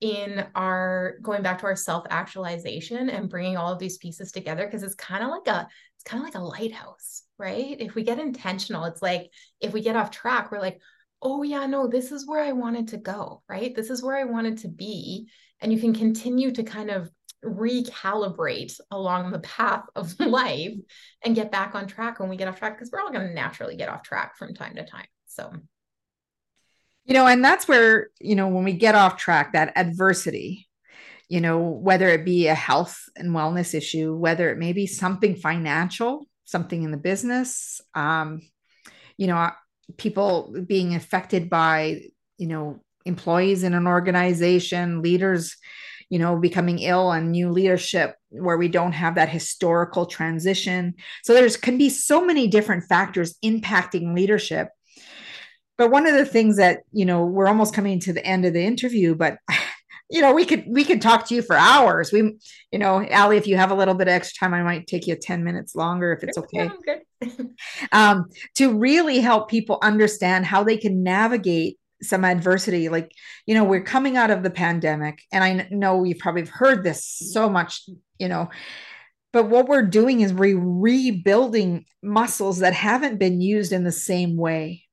in our going back to our self actualization and bringing all of these pieces together because it's kind of like a kind of like a lighthouse right? If we get intentional, it's like if we get off track, we're like, oh, yeah, no, this is where I wanted to go, right? This is where I wanted to be. And you can continue to kind of recalibrate along the path of life and get back on track when we get off track because we're all going to naturally get off track from time to time. So, you know, and that's where, you know, when we get off track, that adversity, you know, whether it be a health and wellness issue, whether it may be something financial, something in the business um, you know people being affected by you know employees in an organization leaders you know becoming ill and new leadership where we don't have that historical transition. So there's can be so many different factors impacting leadership. But one of the things that you know we're almost coming to the end of the interview but you know, we could we could talk to you for hours. We, you know, Ally, if you have a little bit of extra time, I might take you 10 minutes longer if it's okay. um, to really help people understand how they can navigate some adversity. Like, you know, we're coming out of the pandemic, and I know you've probably heard this so much, you know. But what we're doing is we're rebuilding muscles that haven't been used in the same way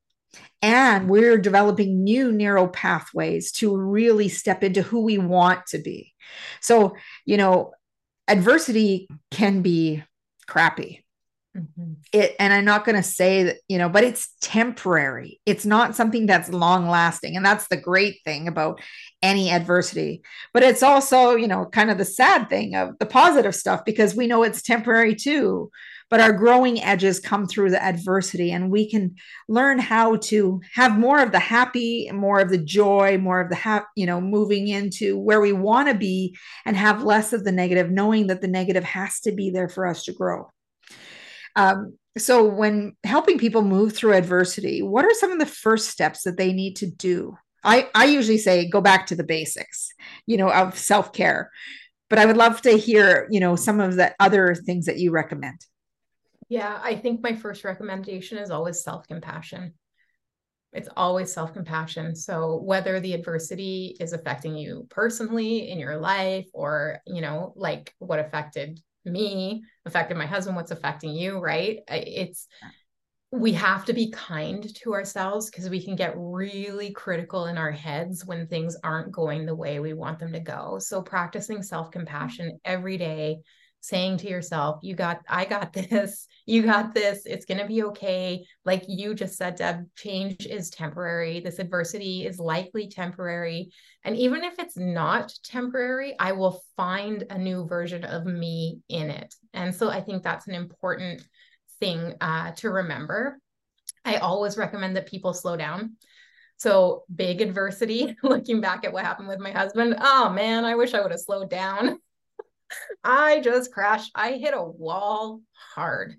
and we're developing new neural pathways to really step into who we want to be. So, you know, adversity can be crappy. Mm-hmm. It and I'm not going to say that, you know, but it's temporary. It's not something that's long lasting. And that's the great thing about any adversity. But it's also, you know, kind of the sad thing of the positive stuff because we know it's temporary too but our growing edges come through the adversity and we can learn how to have more of the happy more of the joy more of the ha- you know moving into where we want to be and have less of the negative knowing that the negative has to be there for us to grow. Um, so when helping people move through adversity what are some of the first steps that they need to do? I i usually say go back to the basics you know of self-care but i would love to hear you know some of the other things that you recommend yeah, I think my first recommendation is always self compassion. It's always self compassion. So, whether the adversity is affecting you personally in your life, or, you know, like what affected me, affected my husband, what's affecting you, right? It's, we have to be kind to ourselves because we can get really critical in our heads when things aren't going the way we want them to go. So, practicing self compassion every day saying to yourself, you got, I got this, you got this, it's going to be okay. Like you just said, Deb, change is temporary. This adversity is likely temporary. And even if it's not temporary, I will find a new version of me in it. And so I think that's an important thing uh, to remember. I always recommend that people slow down. So big adversity, looking back at what happened with my husband. Oh man, I wish I would have slowed down. I just crashed. I hit a wall hard.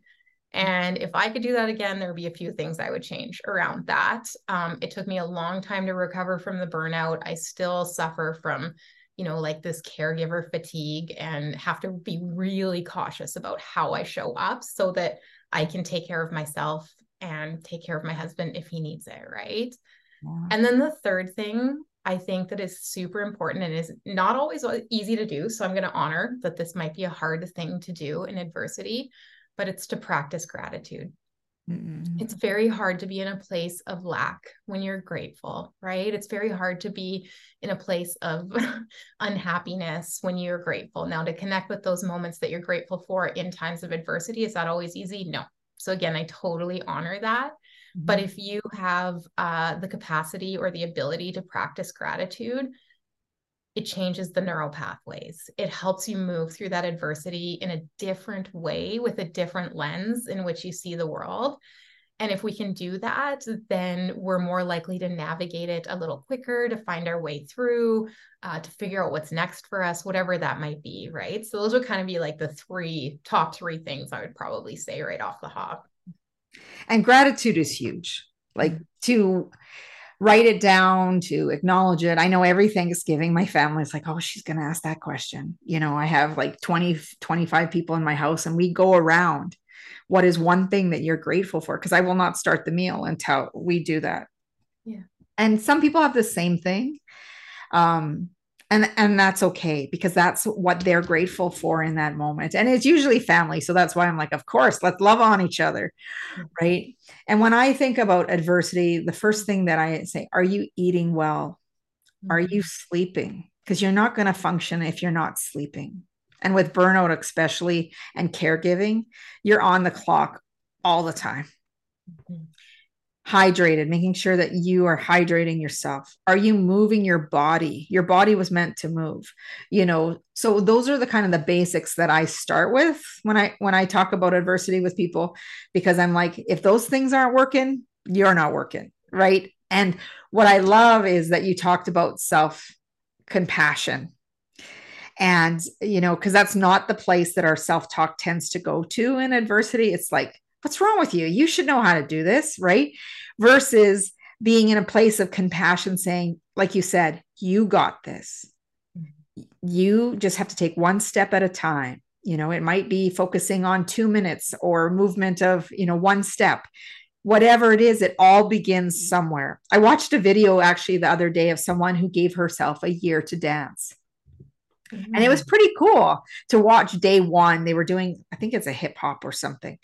And if I could do that again, there would be a few things I would change around that. Um, it took me a long time to recover from the burnout. I still suffer from, you know, like this caregiver fatigue and have to be really cautious about how I show up so that I can take care of myself and take care of my husband if he needs it. Right. Yeah. And then the third thing I think that is super important and is not always easy to do. So I'm going to honor that this might be a hard thing to do in adversity, but it's to practice gratitude. Mm-hmm. It's very hard to be in a place of lack when you're grateful, right? It's very hard to be in a place of unhappiness when you're grateful. Now, to connect with those moments that you're grateful for in times of adversity, is that always easy? No. So, again, I totally honor that. But mm-hmm. if you have uh, the capacity or the ability to practice gratitude, it changes the neural pathways. It helps you move through that adversity in a different way with a different lens in which you see the world. And if we can do that, then we're more likely to navigate it a little quicker, to find our way through, uh, to figure out what's next for us, whatever that might be. Right. So, those would kind of be like the three top three things I would probably say right off the hop. And gratitude is huge. Like to write it down, to acknowledge it. I know every Thanksgiving, my family's like, oh, she's going to ask that question. You know, I have like 20, 25 people in my house, and we go around. What is one thing that you're grateful for? Because I will not start the meal until we do that. Yeah. And some people have the same thing. Um, and and that's okay because that's what they're grateful for in that moment. And it's usually family so that's why i'm like of course let's love on each other mm-hmm. right? And when i think about adversity the first thing that i say are you eating well? Are you mm-hmm. sleeping? Because you're not going to function if you're not sleeping. And with burnout especially and caregiving you're on the clock all the time. Mm-hmm hydrated, making sure that you are hydrating yourself. Are you moving your body? Your body was meant to move, you know. So those are the kind of the basics that I start with when I when I talk about adversity with people because I'm like if those things aren't working, you're not working, right? And what I love is that you talked about self compassion. And, you know, because that's not the place that our self talk tends to go to in adversity. It's like, what's wrong with you? You should know how to do this, right? Versus being in a place of compassion, saying, like you said, you got this. You just have to take one step at a time. You know, it might be focusing on two minutes or movement of, you know, one step. Whatever it is, it all begins somewhere. I watched a video actually the other day of someone who gave herself a year to dance. Mm-hmm. And it was mm. pretty cool to watch day one. They were doing, I think it's a hip hop or something.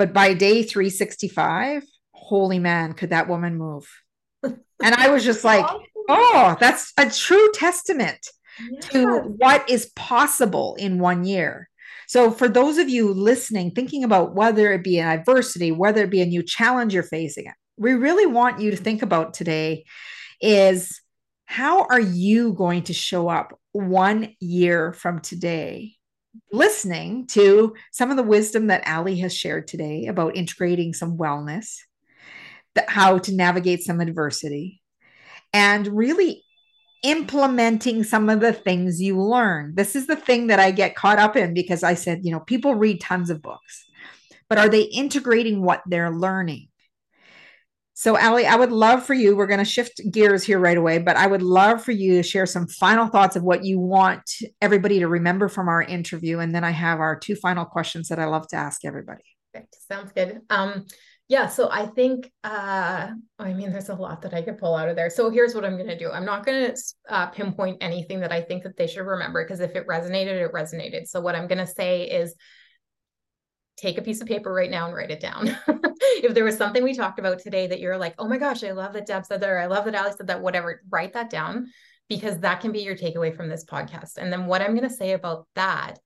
But by day 365, holy man, could that woman move? and I was just like, oh, that's a true testament yeah. to what is possible in one year. So, for those of you listening, thinking about whether it be an adversity, whether it be a new challenge you're facing, we really want you to think about today is how are you going to show up one year from today listening to some of the wisdom that Ally has shared today about integrating some wellness, that how to navigate some adversity, and really implementing some of the things you learn. This is the thing that I get caught up in because I said, you know, people read tons of books, but are they integrating what they're learning? So, Ally, I would love for you, we're going to shift gears here right away, but I would love for you to share some final thoughts of what you want everybody to remember from our interview. And then I have our two final questions that I love to ask everybody. Sounds good. Um, yeah, so I think, uh, I mean, there's a lot that I could pull out of there. So here's what I'm going to do. I'm not going to uh, pinpoint anything that I think that they should remember because if it resonated, it resonated. So what I'm going to say is take a piece of paper right now and write it down. if there was something we talked about today that you're like, oh my gosh, I love that Deb said that, or I love that Alex said that, whatever, write that down because that can be your takeaway from this podcast. And then what I'm going to say about that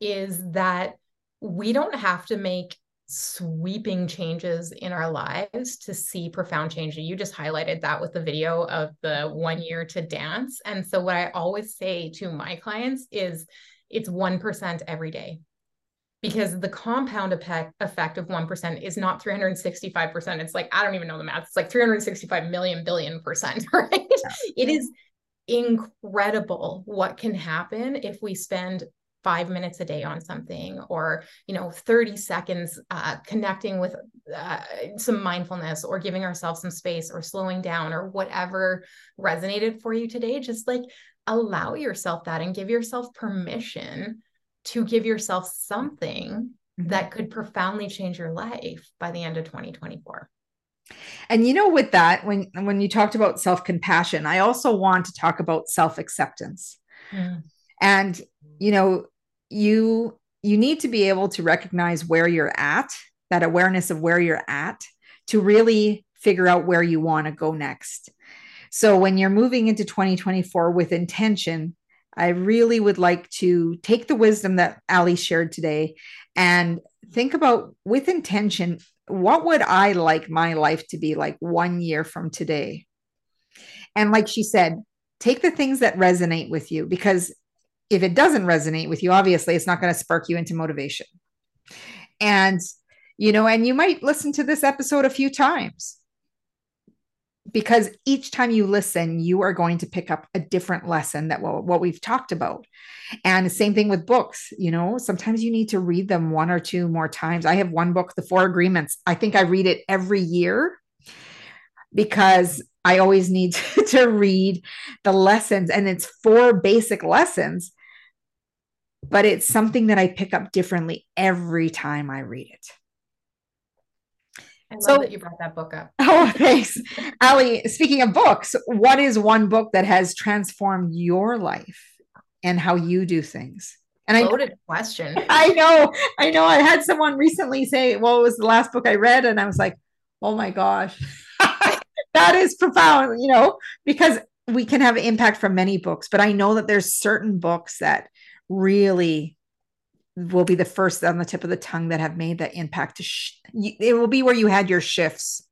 is that we don't have to make sweeping changes in our lives to see profound change. You just highlighted that with the video of the one year to dance. And so, what I always say to my clients is it's 1% every day because the compound effect of 1% is not 365%. It's like, I don't even know the math. It's like 365 million billion percent, right? Yeah. It is incredible what can happen if we spend five minutes a day on something or you know 30 seconds uh, connecting with uh, some mindfulness or giving ourselves some space or slowing down or whatever resonated for you today just like allow yourself that and give yourself permission to give yourself something mm-hmm. that could profoundly change your life by the end of 2024 and you know with that when when you talked about self-compassion i also want to talk about self-acceptance mm. and you know you you need to be able to recognize where you're at that awareness of where you're at to really figure out where you want to go next so when you're moving into 2024 with intention i really would like to take the wisdom that ally shared today and think about with intention what would i like my life to be like one year from today and like she said take the things that resonate with you because if it doesn't resonate with you, obviously it's not going to spark you into motivation. And, you know, and you might listen to this episode a few times because each time you listen, you are going to pick up a different lesson that well, what we've talked about. And the same thing with books, you know, sometimes you need to read them one or two more times. I have one book, The Four Agreements. I think I read it every year because I always need to, to read the lessons and it's four basic lessons but it's something that I pick up differently every time I read it. I love so, that you brought that book up. Oh, thanks. Ally, speaking of books, what is one book that has transformed your life and how you do things? And Loaded I question. I know, I know. I had someone recently say, "Well, it was the last book I read," and I was like, "Oh my gosh, that is profound." You know, because we can have impact from many books, but I know that there's certain books that really will be the first on the tip of the tongue that have made that impact sh- it will be where you had your shifts.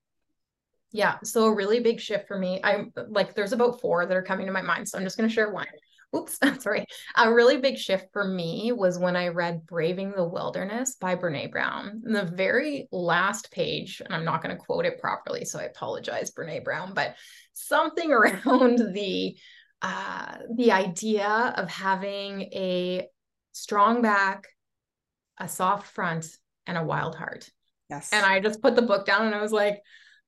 Yeah so a really big shift for me i'm like there's about four that are coming to my mind so i'm just going to share one. Oops sorry. A really big shift for me was when i read braving the wilderness by brene brown. The very last page and i'm not going to quote it properly so i apologize brene brown but something around the uh, the idea of having a strong back, a soft front, and a wild heart. Yes. And I just put the book down and I was like,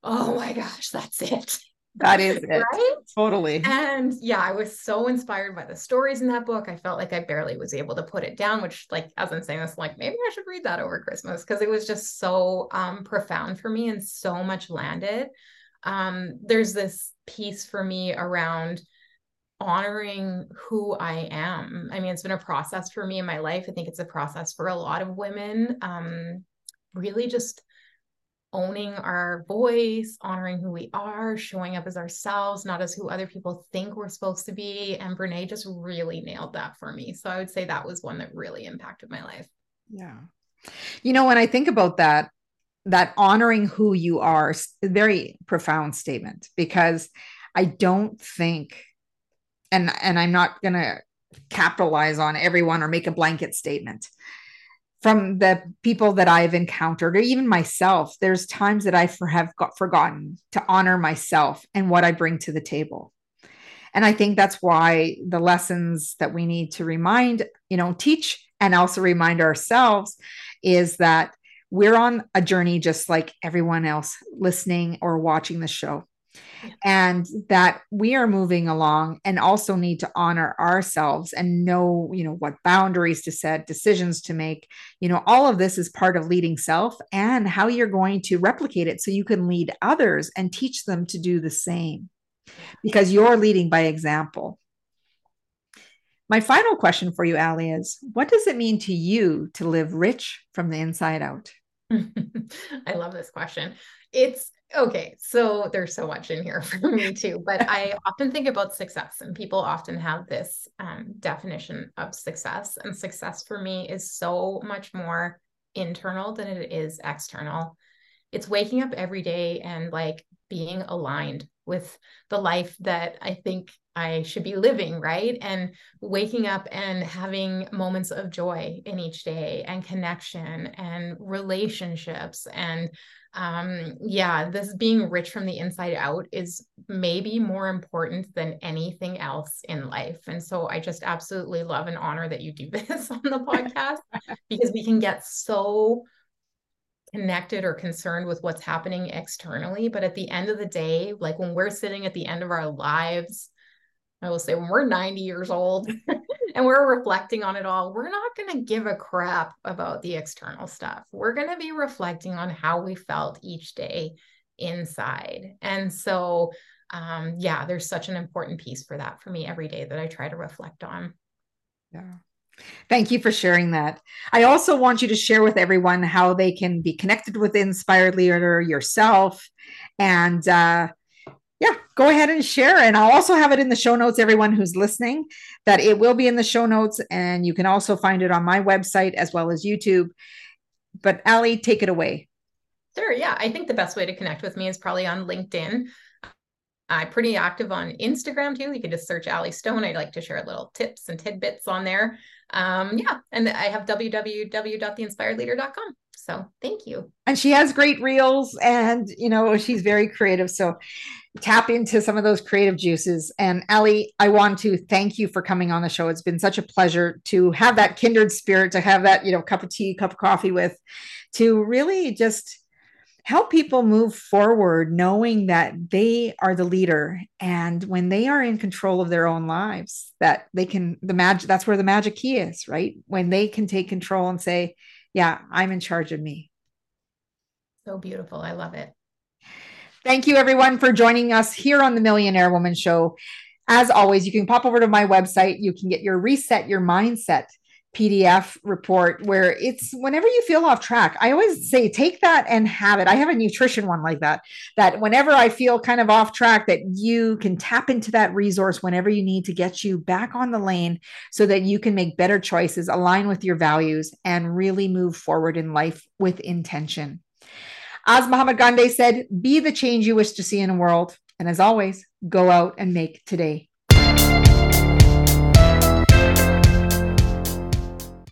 oh my gosh, that's it. That is it. right? Totally. And yeah, I was so inspired by the stories in that book. I felt like I barely was able to put it down, which, like, as I'm saying this, like, maybe I should read that over Christmas because it was just so um, profound for me and so much landed. Um, there's this piece for me around honoring who I am. I mean, it's been a process for me in my life. I think it's a process for a lot of women. Um, really just owning our voice, honoring who we are, showing up as ourselves, not as who other people think we're supposed to be. And Brene just really nailed that for me. So I would say that was one that really impacted my life. Yeah. You know, when I think about that, that honoring who you are, is a very profound statement because I don't think and and i'm not going to capitalize on everyone or make a blanket statement. From the people that i've encountered or even myself there's times that i for, have got forgotten to honor myself and what i bring to the table. And i think that's why the lessons that we need to remind you know teach and also remind ourselves is that we're on a journey just like everyone else listening or watching the show and that we are moving along and also need to honor ourselves and know you know what boundaries to set decisions to make you know all of this is part of leading self and how you're going to replicate it so you can lead others and teach them to do the same because you're leading by example my final question for you, Ally, is what does it mean to you to live rich from the inside out? I love this question. It's okay, so there's so much in here for me too, but I often think about success, and people often have this um, definition of success. And success for me is so much more internal than it is external. It's waking up every day and like being aligned with the life that I think I should be living, right? And waking up and having moments of joy in each day and connection and relationships and um yeah this being rich from the inside out is maybe more important than anything else in life and so i just absolutely love and honor that you do this on the podcast because we can get so connected or concerned with what's happening externally but at the end of the day like when we're sitting at the end of our lives I will say when we're 90 years old and we're reflecting on it all, we're not going to give a crap about the external stuff. We're going to be reflecting on how we felt each day inside. And so, um, yeah, there's such an important piece for that for me every day that I try to reflect on. Yeah. Thank you for sharing that. I also want you to share with everyone how they can be connected with Inspired Leader yourself and uh, yeah, go ahead and share. And I'll also have it in the show notes, everyone who's listening, that it will be in the show notes. And you can also find it on my website as well as YouTube. But Ally, take it away. Sure. Yeah. I think the best way to connect with me is probably on LinkedIn. I'm pretty active on Instagram too. You can just search Ally Stone. I like to share little tips and tidbits on there. Um, yeah. And I have www.theinspiredleader.com. So thank you. And she has great reels and, you know, she's very creative. So tap into some of those creative juices. And Ally, I want to thank you for coming on the show. It's been such a pleasure to have that kindred spirit, to have that, you know, cup of tea, cup of coffee with, to really just help people move forward knowing that they are the leader and when they are in control of their own lives that they can the magic that's where the magic key is right when they can take control and say yeah, I'm in charge of me. So beautiful. I love it. Thank you, everyone, for joining us here on the Millionaire Woman Show. As always, you can pop over to my website. You can get your Reset Your Mindset PDF report where it's whenever you feel off track. I always say take that and have it. I have a nutrition one like that, that whenever I feel kind of off track, that you can tap into that resource whenever you need to get you back on the lane so that you can make better choices, align with your values, and really move forward in life with intention. As Mahatma Gandhi said, be the change you wish to see in the world. And as always, go out and make today